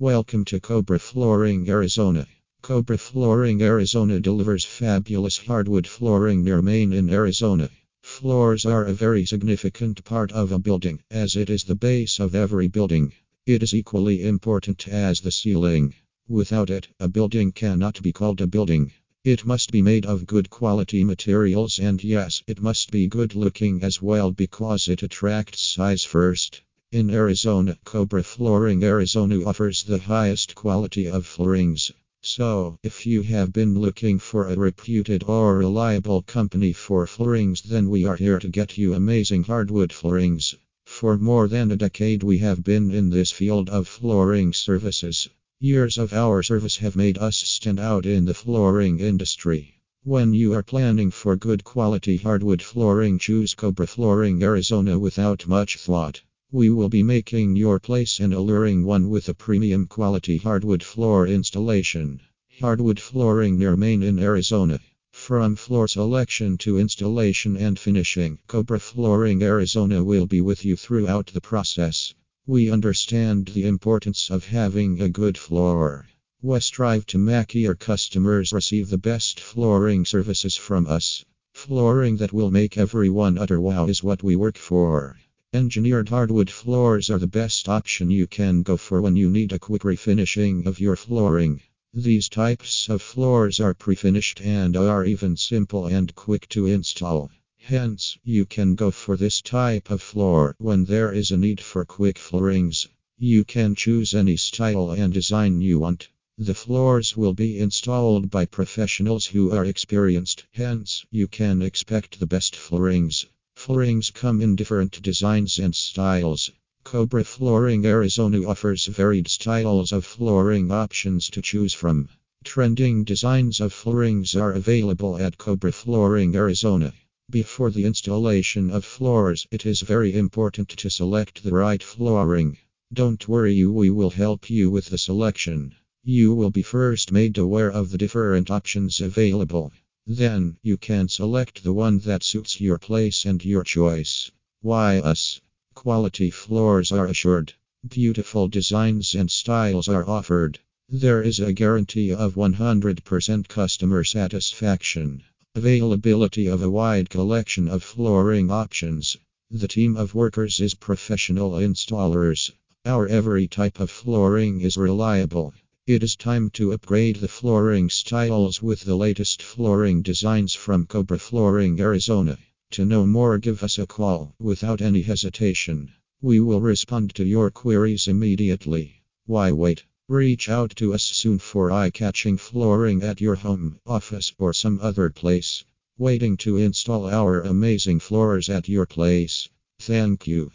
Welcome to Cobra Flooring, Arizona. Cobra Flooring, Arizona delivers fabulous hardwood flooring near Main in Arizona. Floors are a very significant part of a building, as it is the base of every building. It is equally important as the ceiling. Without it, a building cannot be called a building. It must be made of good quality materials, and yes, it must be good looking as well because it attracts eyes first. In Arizona, Cobra Flooring Arizona offers the highest quality of floorings. So, if you have been looking for a reputed or reliable company for floorings, then we are here to get you amazing hardwood floorings. For more than a decade, we have been in this field of flooring services. Years of our service have made us stand out in the flooring industry. When you are planning for good quality hardwood flooring, choose Cobra Flooring Arizona without much thought. We will be making your place an alluring one with a premium quality hardwood floor installation. Hardwood flooring near Main in Arizona. From floor selection to installation and finishing, Cobra Flooring Arizona will be with you throughout the process. We understand the importance of having a good floor. We strive to make your customers receive the best flooring services from us. Flooring that will make everyone utter wow is what we work for. Engineered hardwood floors are the best option you can go for when you need a quick refinishing of your flooring. These types of floors are pre-finished and are even simple and quick to install. Hence, you can go for this type of floor when there is a need for quick floorings. You can choose any style and design you want. The floors will be installed by professionals who are experienced, hence, you can expect the best floorings. Floorings come in different designs and styles. Cobra Flooring Arizona offers varied styles of flooring options to choose from. Trending designs of floorings are available at Cobra Flooring Arizona. Before the installation of floors, it is very important to select the right flooring. Don't worry, we will help you with the selection. You will be first made aware of the different options available. Then, you can select the one that suits your place and your choice. Why us? Quality floors are assured. Beautiful designs and styles are offered. There is a guarantee of 100% customer satisfaction. Availability of a wide collection of flooring options. The team of workers is professional installers. Our every type of flooring is reliable. It is time to upgrade the flooring styles with the latest flooring designs from Cobra Flooring Arizona. To know more, give us a call without any hesitation. We will respond to your queries immediately. Why wait? Reach out to us soon for eye catching flooring at your home, office, or some other place. Waiting to install our amazing floors at your place. Thank you.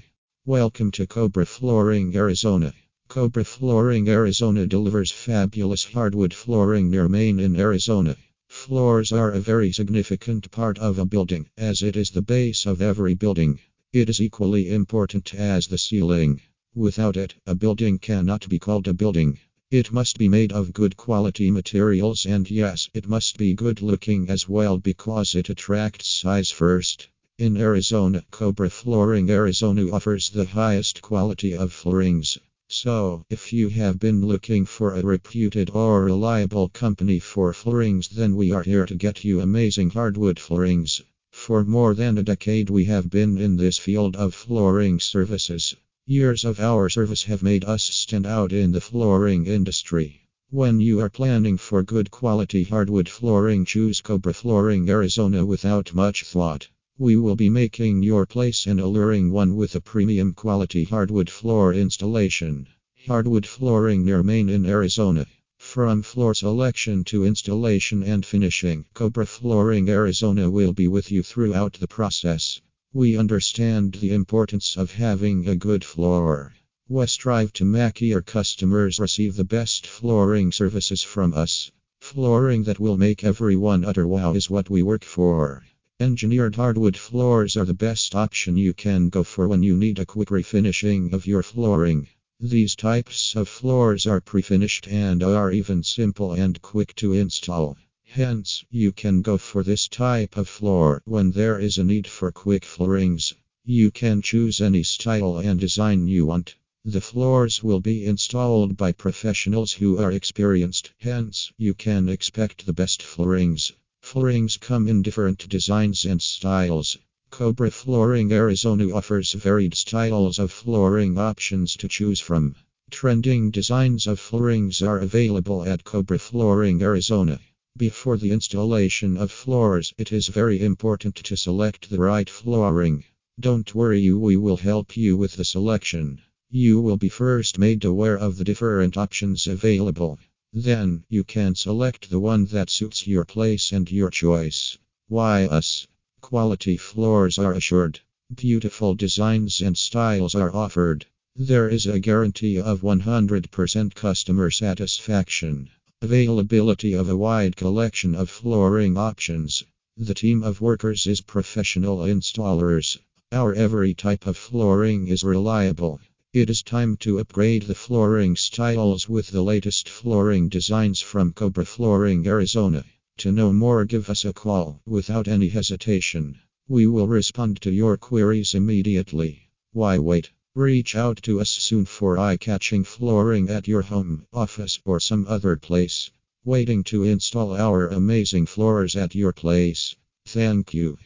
Welcome to Cobra Flooring Arizona. Cobra Flooring Arizona delivers fabulous hardwood flooring near Main in Arizona. Floors are a very significant part of a building, as it is the base of every building. It is equally important as the ceiling. Without it, a building cannot be called a building. It must be made of good quality materials, and yes, it must be good looking as well because it attracts eyes first. In Arizona, Cobra Flooring Arizona offers the highest quality of floorings. So, if you have been looking for a reputed or reliable company for floorings, then we are here to get you amazing hardwood floorings. For more than a decade, we have been in this field of flooring services. Years of our service have made us stand out in the flooring industry. When you are planning for good quality hardwood flooring, choose Cobra Flooring Arizona without much thought. We will be making your place an alluring one with a premium quality hardwood floor installation. Hardwood flooring near Main in Arizona. From floor selection to installation and finishing, Cobra Flooring Arizona will be with you throughout the process. We understand the importance of having a good floor. We strive to make your customers receive the best flooring services from us. Flooring that will make everyone utter wow is what we work for. Engineered hardwood floors are the best option you can go for when you need a quick refinishing of your flooring. These types of floors are pre-finished and are even simple and quick to install. Hence, you can go for this type of floor when there is a need for quick floorings. You can choose any style and design you want. The floors will be installed by professionals who are experienced, hence, you can expect the best floorings. Floorings come in different designs and styles. Cobra Flooring Arizona offers varied styles of flooring options to choose from. Trending designs of floorings are available at Cobra Flooring Arizona. Before the installation of floors, it is very important to select the right flooring. Don't worry, we will help you with the selection. You will be first made aware of the different options available. Then, you can select the one that suits your place and your choice. Why us? Quality floors are assured. Beautiful designs and styles are offered. There is a guarantee of 100% customer satisfaction. Availability of a wide collection of flooring options. The team of workers is professional installers. Our every type of flooring is reliable. It is time to upgrade the flooring styles with the latest flooring designs from Cobra Flooring Arizona. To know more, give us a call without any hesitation. We will respond to your queries immediately. Why wait? Reach out to us soon for eye catching flooring at your home, office, or some other place. Waiting to install our amazing floors at your place. Thank you.